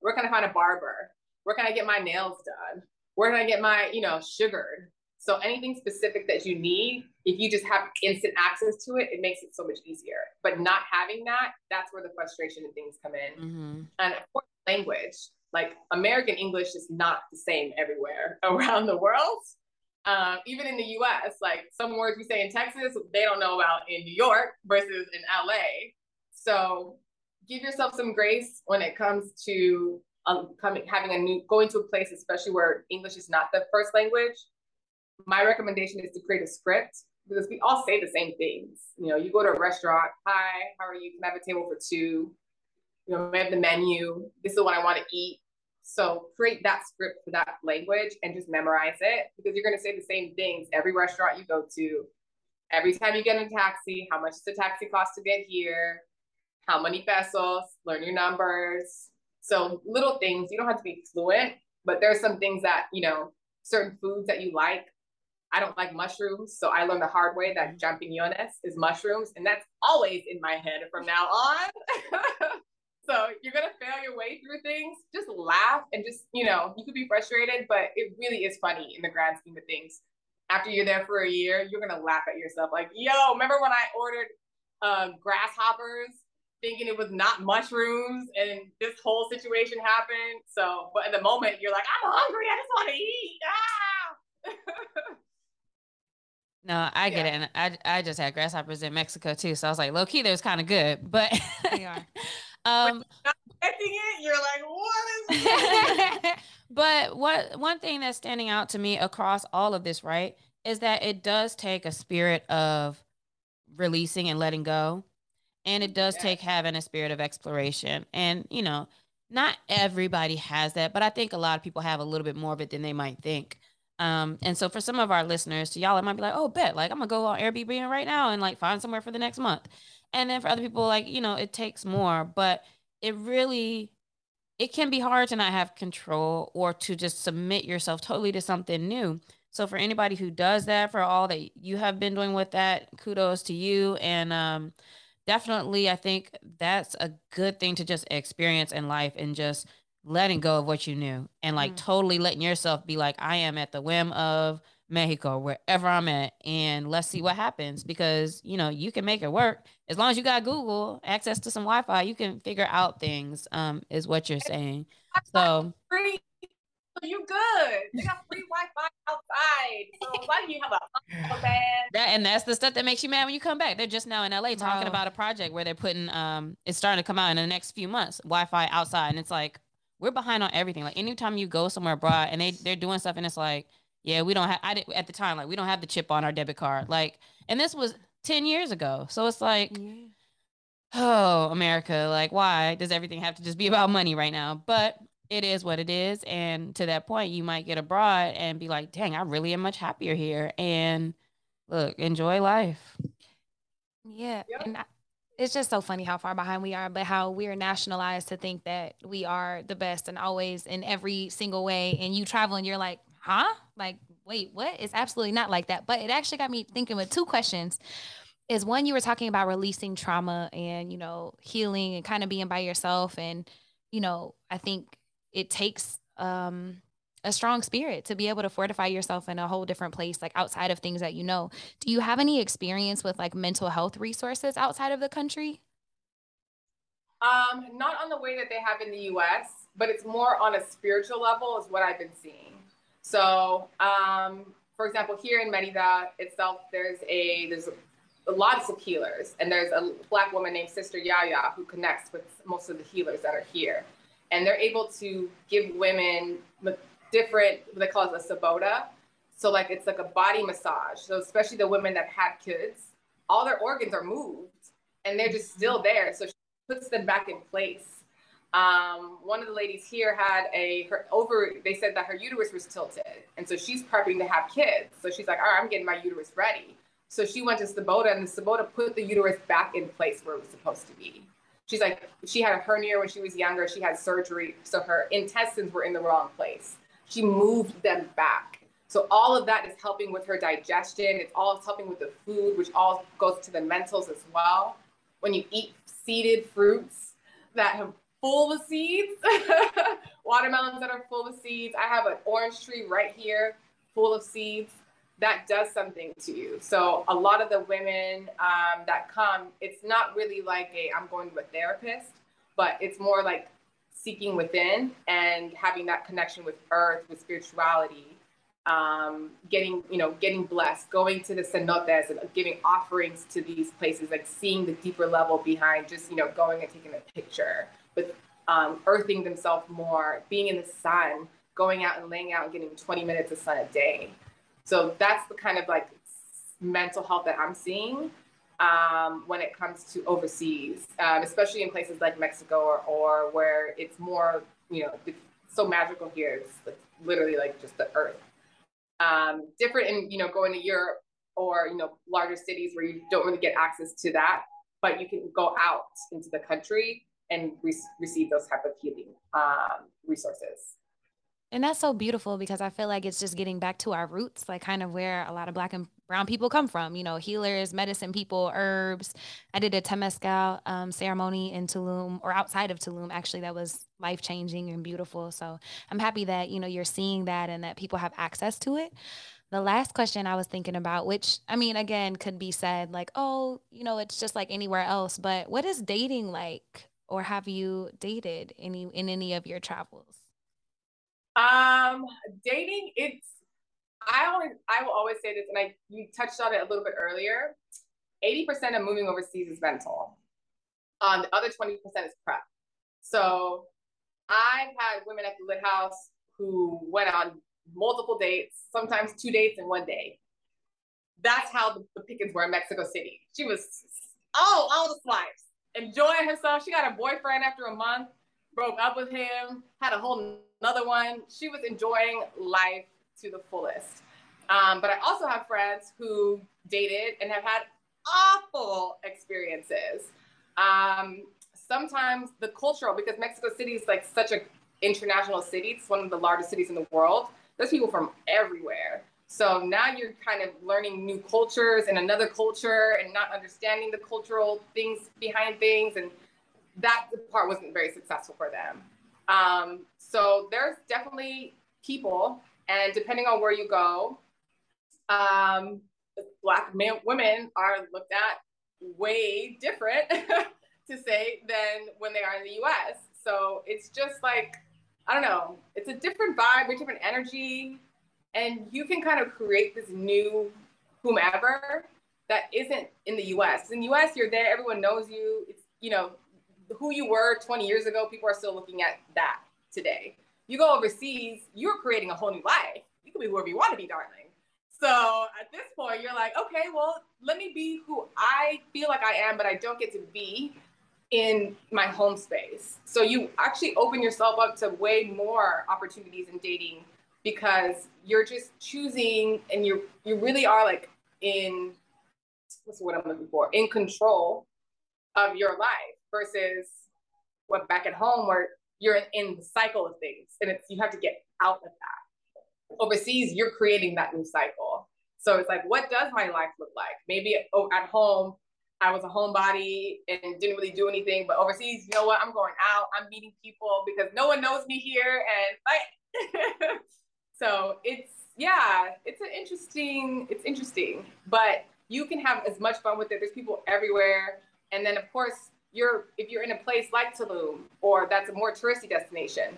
where can I find a barber? Where can I get my nails done? Where can I get my, you know, sugared? So anything specific that you need, if you just have instant access to it, it makes it so much easier. But not having that, that's where the frustration and things come in. Mm-hmm. And of course, language, like American English is not the same everywhere around the world. Um, even in the US, like some words we say in Texas, they don't know about in New York versus in LA. So give yourself some grace when it comes to um, coming, having a new, going to a place, especially where English is not the first language my recommendation is to create a script because we all say the same things. You know, you go to a restaurant, hi, how are you? Can I have a table for two? You know, I have the menu. This is what I want to eat. So create that script for that language and just memorize it because you're going to say the same things every restaurant you go to. Every time you get in a taxi, how much does the taxi cost to get here? How many pesos? Learn your numbers. So little things. You don't have to be fluent, but there's some things that, you know, certain foods that you like I don't like mushrooms. So I learned the hard way that mm-hmm. champiñones is mushrooms. And that's always in my head from now on. so you're to fail your way through things. Just laugh and just, you know, you could be frustrated, but it really is funny in the grand scheme of things. After you're there for a year, you're to laugh at yourself. Like, yo, remember when I ordered uh, grasshoppers thinking it was not mushrooms and this whole situation happened. So, but in the moment, you're like, I'm hungry. I just want to eat. Ah! No, I get yeah. it. And I I just had grasshoppers in Mexico too. So I was like, low key, there's kind of good. But they are. um expecting it, you're like, what is But what one thing that's standing out to me across all of this, right, is that it does take a spirit of releasing and letting go. And it does take having a spirit of exploration. And, you know, not everybody has that, but I think a lot of people have a little bit more of it than they might think. Um, and so for some of our listeners, to y'all, it might be like, oh, bet, like I'm gonna go on Airbnb right now and like find somewhere for the next month. And then for other people, like, you know, it takes more, but it really it can be hard to not have control or to just submit yourself totally to something new. So for anybody who does that, for all that you have been doing with that, kudos to you. And um, definitely, I think that's a good thing to just experience in life and just letting go of what you knew and like mm. totally letting yourself be like, I am at the whim of Mexico, wherever I'm at, and let's see what happens because you know you can make it work as long as you got Google access to some Wi-Fi. You can figure out things. Um, is what you're saying. So free, you good? You got free Wi-Fi outside. So why do you have a band? That and that's the stuff that makes you mad when you come back. They're just now in LA talking about a project where they're putting um, it's starting to come out in the next few months. Wi-Fi outside, and it's like we're behind on everything. Like anytime you go somewhere abroad and they they're doing stuff and it's like, yeah, we don't have. I didn't, at the time like we don't have the chip on our debit card. Like, and this was ten years ago. So it's like, yeah. oh, America, like why does everything have to just be about money right now? But it is what it is. And to that point, you might get abroad and be like, dang, I really am much happier here. And look, enjoy life. Yeah. Yep. And I, it's just so funny how far behind we are, but how we're nationalized to think that we are the best and always in every single way. And you travel and you're like, huh? Like, wait, what? It's absolutely not like that. But it actually got me thinking with two questions. Is one, you were talking about releasing trauma and, you know, healing and kind of being by yourself. And, you know, I think it takes um a strong spirit to be able to fortify yourself in a whole different place like outside of things that you know do you have any experience with like mental health resources outside of the country um not on the way that they have in the us but it's more on a spiritual level is what i've been seeing so um for example here in merida itself there's a there's lots of healers. And there's a black woman named Sister Yaya who connects with most of the healers that are here. And they're able to give women different, what they call it a sobada. So like it's like a body massage. So especially the women that had kids, all their organs are moved and they're just still there. So she puts them back in place. Um, one of the ladies here had a her over. They said that her uterus was tilted, and so she's prepping to have kids. So she's like, "All right, I'm getting my uterus ready." So she went to Sobada, and the Sobada put the uterus back in place where it was supposed to be. She's like, she had a hernia when she was younger. She had surgery, so her intestines were in the wrong place. She moved them back. So all of that is helping with her digestion. It's all helping with the food, which all goes to the mentals as well. When you eat seeded fruits that have full of seeds, watermelons that are full of seeds. I have an orange tree right here full of seeds. That does something to you. So a lot of the women um, that come, it's not really like a I'm going to a therapist, but it's more like seeking within and having that connection with earth, with spirituality, um, getting, you know, getting blessed, going to the cenotes and giving offerings to these places, like seeing the deeper level behind just, you know, going and taking a picture, but um, earthing themselves more, being in the sun, going out and laying out and getting 20 minutes of sun a day. So that's the kind of like mental health that I'm seeing um, when it comes to overseas, um, especially in places like Mexico or, or where it's more, you know, it's so magical here. It's, literally like just the earth. Um, different in, you know, going to Europe or, you know, larger cities where you don't really get access to that, but you can go out into the country and re- receive those type of healing um, resources. And that's so beautiful because I feel like it's just getting back to our roots, like kind of where a lot of black and brown people come from, you know, healers, medicine people, herbs. I did a Temescal um, ceremony in Tulum or outside of Tulum, actually, that was life changing and beautiful. So I'm happy that, you know, you're seeing that and that people have access to it. The last question I was thinking about, which I mean, again, could be said like, oh, you know, it's just like anywhere else, but what is dating like? Or have you dated any in any of your travels? Um, dating, it's I always I will always say this, and I you touched on it a little bit earlier. 80% of moving overseas is mental. Um, the other 20% is prep. So I've had women at the Lit House who went on multiple dates, sometimes two dates in one day. That's how the, the Pickens were in Mexico City. She was oh, all the swipes, enjoying herself. She got a boyfriend after a month, broke up with him, had a whole another one. She was enjoying life to the fullest. Um, but I also have friends who dated and have had awful experiences. Um, sometimes the cultural, because Mexico City is like such an international city, it's one of the largest cities in the world. There's people from everywhere. So now you're kind of learning new cultures and another culture and not understanding the cultural things behind things. And that part wasn't very successful for them. Um, so there's definitely people, and depending on where you go, um, black men, women are looked at way different to say than when they are in the US. So it's just like, I don't know, it's a different vibe, a different energy. And you can kind of create this new whomever that isn't in the US. In the US, you're there, everyone knows you. It's, you know, who you were 20 years ago, people are still looking at that today. You go overseas, you're creating a whole new life. You can be whoever you want to be, darling. So at this point, you're like, okay, well, let me be who I feel like I am, but I don't get to be in my home space. So you actually open yourself up to way more opportunities in dating because you're just choosing and you you really are like in what's word I'm looking for? In control of your life versus what back at home where you're in, the cycle of things and it's you have to get out of that. Overseas you're creating that new cycle. So it's like what does my life look like? Maybe oh, at home i was a homebody and didn't really do anything but overseas you know what? I'm going out. I'm meeting people because no one knows me here and so it's yeah it's an interesting it's interesting but you can have as much fun with it there's people everywhere and then of course you're if you're in a place like Tulum or that's a more touristy destination,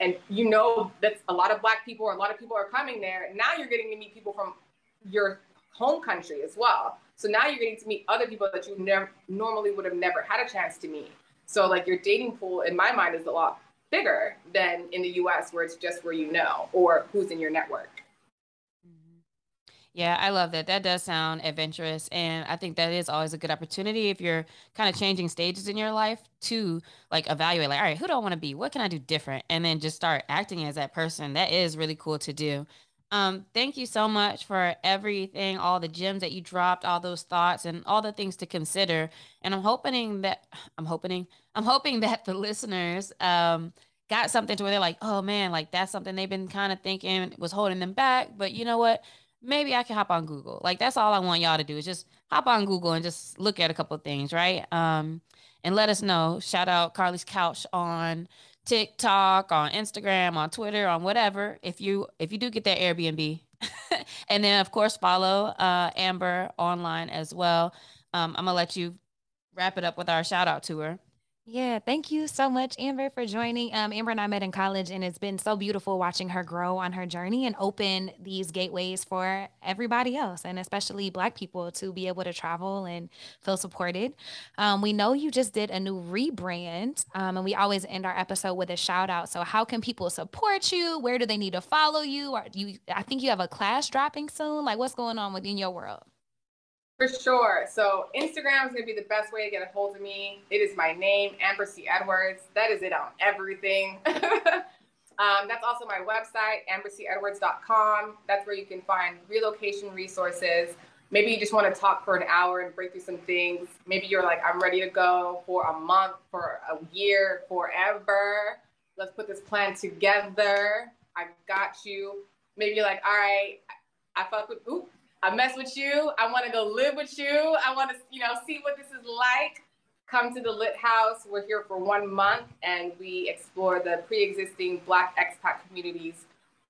and you know that a lot of black people or a lot of people are coming there, now you're getting to meet people from your home country as well. So now you're getting to meet other people that you never normally would have never had a chance to meet. So like your dating pool in my mind is a lot bigger than in the US where it's just where you know or who's in your network. Yeah, I love that. That does sound adventurous. And I think that is always a good opportunity if you're kind of changing stages in your life to like evaluate, like, all right, who do I want to be? What can I do different? And then just start acting as that person. That is really cool to do. Um, thank you so much for everything, all the gems that you dropped, all those thoughts, and all the things to consider. And I'm hoping that I'm hoping I'm hoping that the listeners um, got something to where they're like, oh man, like that's something they've been kind of thinking was holding them back. But you know what? Maybe I can hop on Google. Like that's all I want y'all to do is just hop on Google and just look at a couple of things, right? Um, and let us know. Shout out Carly's Couch on TikTok, on Instagram, on Twitter, on whatever. If you if you do get that Airbnb, and then of course follow uh, Amber online as well. Um, I'm gonna let you wrap it up with our shout out to her. Yeah, thank you so much, Amber, for joining. Um, Amber and I met in college, and it's been so beautiful watching her grow on her journey and open these gateways for everybody else, and especially Black people to be able to travel and feel supported. Um, we know you just did a new rebrand, um, and we always end our episode with a shout out. So, how can people support you? Where do they need to follow you? Or you? I think you have a class dropping soon. Like, what's going on within your world? For sure. So Instagram is gonna be the best way to get a hold of me. It is my name, Amber C. Edwards. That is it on everything. um, that's also my website, ambercedwards.com. That's where you can find relocation resources. Maybe you just want to talk for an hour and break through some things. Maybe you're like, I'm ready to go for a month, for a year, forever. Let's put this plan together. I got you. Maybe you're like, all right, I fuck with, ooh, I mess with you. I want to go live with you. I want to, you know, see what this is like. Come to the Lit House. We're here for one month and we explore the pre-existing Black expat communities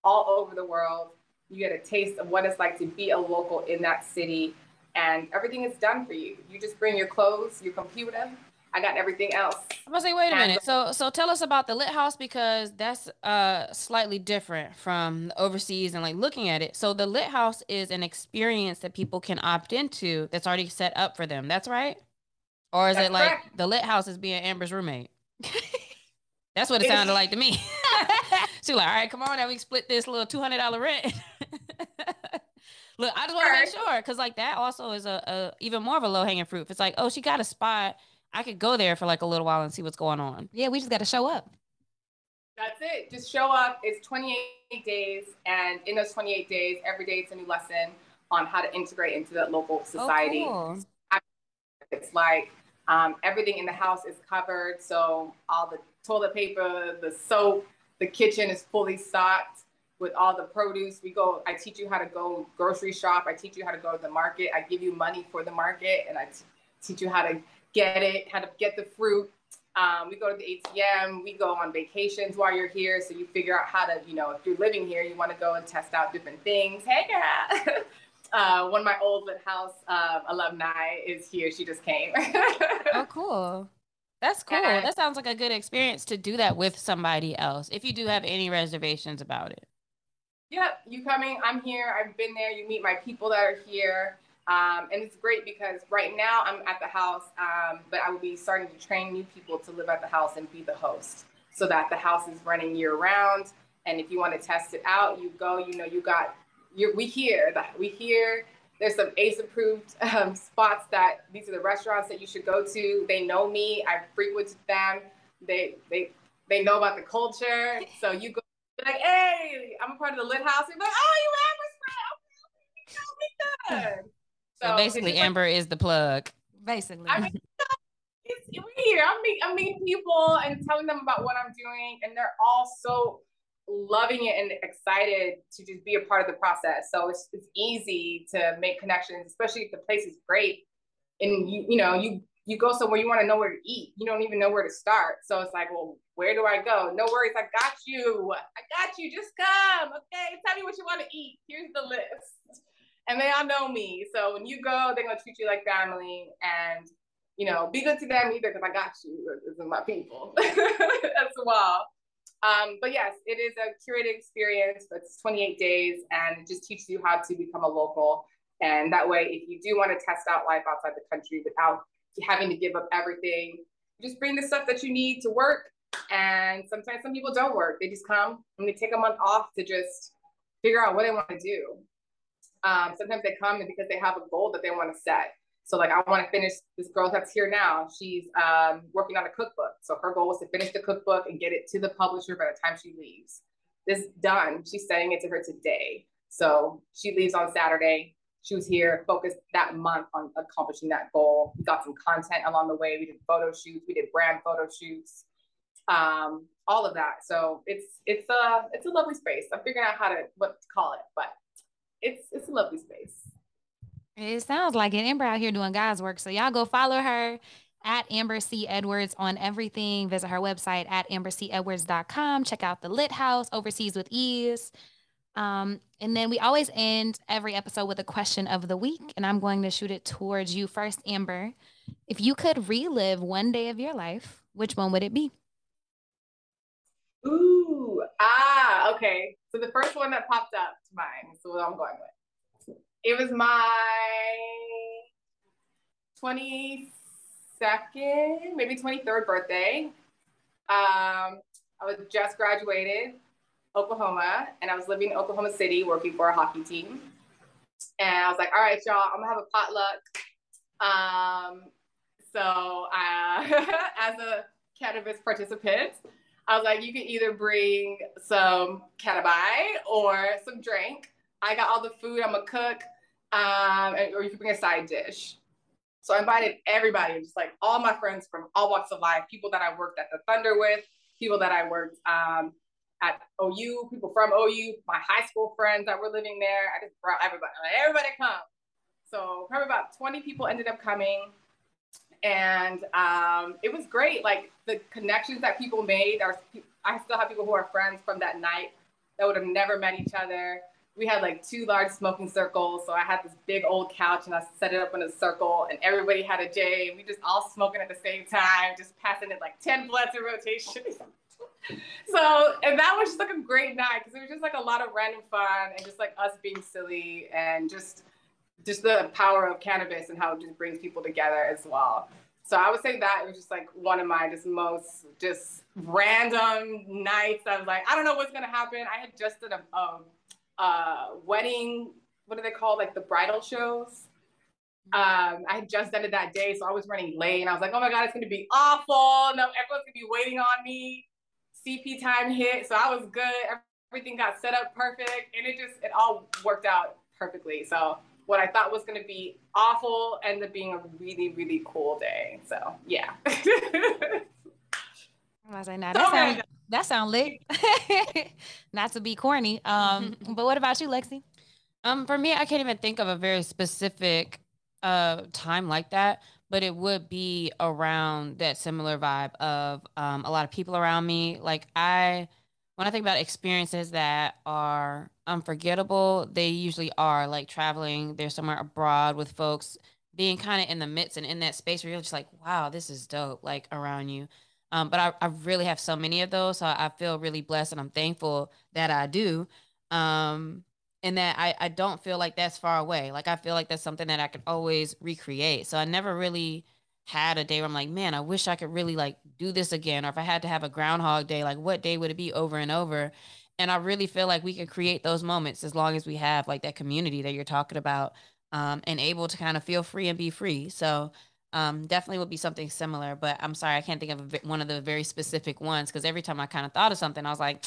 all over the world. You get a taste of what it's like to be a local in that city, and everything is done for you. You just bring your clothes, your computer, I got everything else. I'm gonna say, wait a minute. So, so tell us about the lit house because that's uh slightly different from overseas and like looking at it. So, the lit house is an experience that people can opt into that's already set up for them. That's right. Or is that's it like correct. the lit house is being Amber's roommate? that's what it sounded like to me. She's like, all right, come on, now we split this little two hundred dollar rent. Look, I just want to make sure because like that also is a, a even more of a low hanging fruit. If it's like, oh, she got a spot I could go there for like a little while and see what's going on. Yeah, we just got to show up. That's it. Just show up. It's 28 days. And in those 28 days, every day it's a new lesson on how to integrate into the local oh, society. Oh, cool. It's like um, everything in the house is covered. So all the toilet paper, the soap, the kitchen is fully stocked with all the produce. We go, I teach you how to go grocery shop. I teach you how to go to the market. I give you money for the market and I t- teach you how to get it, how to get the fruit. Um, we go to the ATM. We go on vacations while you're here, so you figure out how to, you know, if you're living here, you want to go and test out different things. Hey, girl. uh, one of my old lit house uh, alumni is here. She just came. oh, cool. That's cool. And, that sounds like a good experience to do that with somebody else. If you do have any reservations about it. Yep, you coming? I'm here. I've been there. You meet my people that are here. Um, and it's great because right now I'm at the house, um, but I will be starting to train new people to live at the house and be the host so that the house is running year round. And if you want to test it out, you go, you know, you got, you we that we hear there's some ACE approved um, spots that these are the restaurants that you should go to. They know me. I frequent them. They, they, they know about the culture. So you go like, hey, I'm a part of the lit house. You're like, oh, you Amber's friend. Okay, we good. So, so basically, Amber like, is the plug. Basically. I mean, it's, we're here. I'm, meet, I'm meeting people and telling them about what I'm doing, and they're all so loving it and excited to just be a part of the process. So it's, it's easy to make connections, especially if the place is great. And you, you know, you you go somewhere you want to know where to eat. You don't even know where to start. So it's like, well, where do I go? No worries, I got you. I got you. Just come. Okay, tell me what you want to eat. Here's the list and they all know me. So when you go, they're gonna treat you like family, and you know, be good to them either because I got you. This is my people as well. Um, but yes, it is a curated experience. It's 28 days, and it just teaches you how to become a local And that way, if you do want to test out life outside the country without having to give up everything, just bring the stuff that you need to work. And sometimes some people don't work. They just come and they take a month off to just figure out what they want to do. Um, sometimes they come because they have a goal that they want to set. So like I want to finish this girl that's here now. She's um, working on a cookbook. So her goal was to finish the cookbook and get it to the publisher by the time she leaves. This done. She's sending it to her today. So she leaves on Saturday. She was here focused that month on accomplishing that goal. We got some content along the way. We did photo shoots. We did brand photo shoots. Um, all of that. So it's it's a it's a lovely space. I'm figuring out how to what to call it, but it's it's a lovely space. It sounds like an Amber out here doing God's work. So y'all go follow her at Amber C. Edwards on everything. Visit her website at ambercedwards.com. Check out the Lit House, Overseas with Ease. Um, and then we always end every episode with a question of the week. And I'm going to shoot it towards you first, Amber. If you could relive one day of your life, which one would it be? Ooh, ah, okay. So the first one that popped up to mind is what I'm going with. It was my 22nd, maybe 23rd birthday. Um, I was just graduated Oklahoma and I was living in Oklahoma City working for a hockey team. And I was like, all right, y'all, I'm gonna have a potluck. Um, so uh, as a cannabis participant, I was like, you can either bring some cannabis or some drink. I got all the food. I'm a cook um, or you can bring a side dish. So I invited everybody, just like all my friends from all walks of life, people that I worked at the Thunder with, people that I worked um, at OU, people from OU, my high school friends that were living there. I just brought everybody, everybody come. So probably about 20 people ended up coming. And um, it was great. Like the connections that people made are, I still have people who are friends from that night that would have never met each other we had like two large smoking circles. So I had this big old couch and I set it up in a circle and everybody had a J and we just all smoking at the same time, just passing it like 10 blunts in rotation. so, and that was just like a great night because it was just like a lot of random fun and just like us being silly and just, just the power of cannabis and how it just brings people together as well. So I would say that it was just like one of my just most just random nights. I was like, I don't know what's gonna happen. I had just done a, wedding, what do they call like the bridal shows? Um, I had just done it that day, so I was running late, and I was like, "Oh my god, it's gonna be awful! No, everyone's gonna be waiting on me." CP time hit, so I was good. Everything got set up perfect, and it just it all worked out perfectly. So what I thought was gonna be awful ended up being a really really cool day. So yeah. I was like, nah, that sounds that sounds lit. Not to be corny. Um, but what about you, Lexi? Um, for me, I can't even think of a very specific uh time like that, but it would be around that similar vibe of um a lot of people around me. Like I when I think about experiences that are unforgettable, they usually are like traveling, they're somewhere abroad with folks, being kind of in the midst and in that space where you're just like, wow, this is dope, like around you. Um, but I, I really have so many of those. So I feel really blessed and I'm thankful that I do. Um, and that I, I don't feel like that's far away. Like I feel like that's something that I can always recreate. So I never really had a day where I'm like, man, I wish I could really like do this again. Or if I had to have a groundhog day, like what day would it be over and over? And I really feel like we can create those moments as long as we have like that community that you're talking about um, and able to kind of feel free and be free. So um, definitely would be something similar, but I'm sorry, I can't think of a, one of the very specific ones because every time I kind of thought of something, I was like,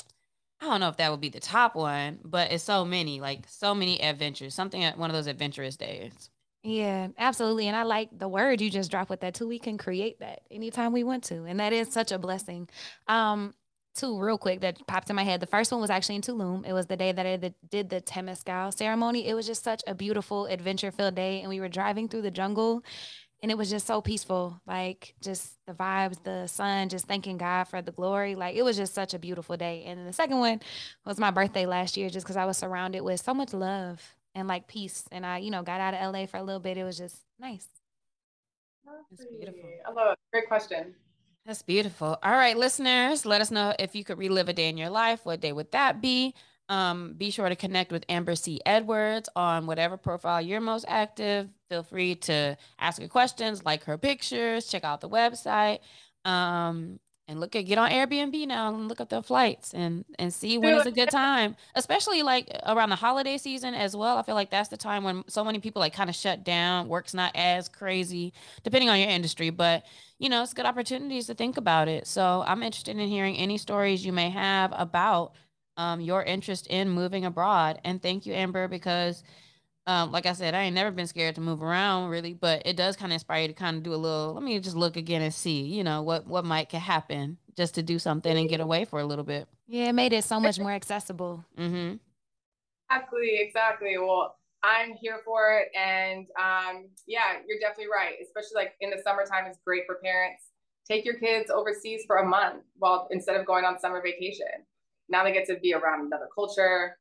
I don't know if that would be the top one, but it's so many, like so many adventures, something one of those adventurous days. Yeah, absolutely. And I like the word you just dropped with that too. We can create that anytime we want to. And that is such a blessing. Um, two real quick that popped in my head. The first one was actually in Tulum. It was the day that I did the Temescal ceremony. It was just such a beautiful adventure filled day. And we were driving through the jungle and it was just so peaceful like just the vibes the sun just thanking god for the glory like it was just such a beautiful day and the second one was my birthday last year just because i was surrounded with so much love and like peace. And i you know got out of la for a little bit. It was just nice. That's beautiful. I love it. Great question. That's beautiful. All right listeners let us know if you could relive a day in your life. What day would that be? Um, be sure to connect with Amber C. Edwards on whatever profile you're most active. Feel free to ask her questions, like her pictures, check out the website. Um, and look at get on Airbnb now and look up the flights and and see when is a good time, especially like around the holiday season as well. I feel like that's the time when so many people like kind of shut down. Work's not as crazy, depending on your industry, but you know it's good opportunities to think about it. So I'm interested in hearing any stories you may have about um, your interest in moving abroad. And thank you, Amber, because um, like I said, I ain't never been scared to move around really, but it does kind of inspire you to kind of do a little. Let me just look again and see, you know, what what might can happen just to do something and get away for a little bit. Yeah, it made it so much more accessible. Mm-hmm. Exactly, exactly. Well, I'm here for it, and um, yeah, you're definitely right. Especially like in the summertime, is great for parents. Take your kids overseas for a month, while instead of going on summer vacation. Now they get to be around another culture,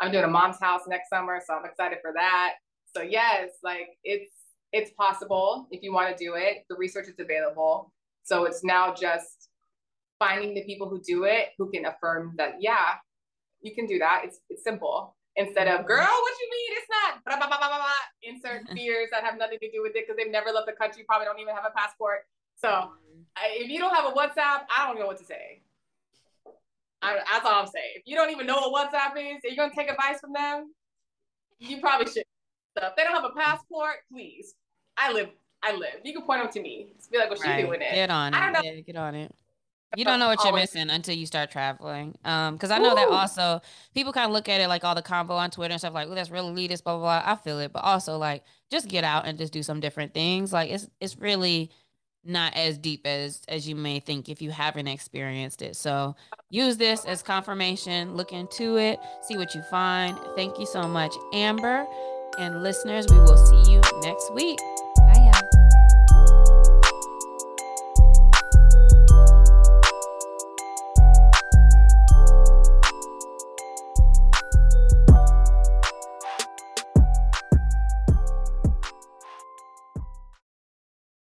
I'm doing a mom's house next summer, so I'm excited for that. So yes, like it's it's possible if you want to do it. The research is available. So it's now just finding the people who do it who can affirm that yeah, you can do that. It's it's simple. Instead of girl, what you mean it's not blah, blah, blah, blah, blah, insert fears that have nothing to do with it because they've never left the country, probably don't even have a passport. So mm. I, if you don't have a WhatsApp, I don't know what to say. I, that's all I'm saying. If you don't even know what WhatsApp is, you're gonna take advice from them, you probably should. So if they don't have a passport, please. I live. I live. You can point them to me. Just be like, "What right. you doing?" It. Get on I don't it. Know. Yeah, get on it. You don't know what you're missing until you start traveling. Um, because I know Ooh. that also people kind of look at it like all the convo on Twitter and stuff like, "Oh, that's really elitist," blah, blah blah. I feel it, but also like just get out and just do some different things. Like it's it's really not as deep as as you may think if you haven't experienced it. So use this as confirmation, look into it, see what you find. Thank you so much, Amber. And listeners, we will see you next week.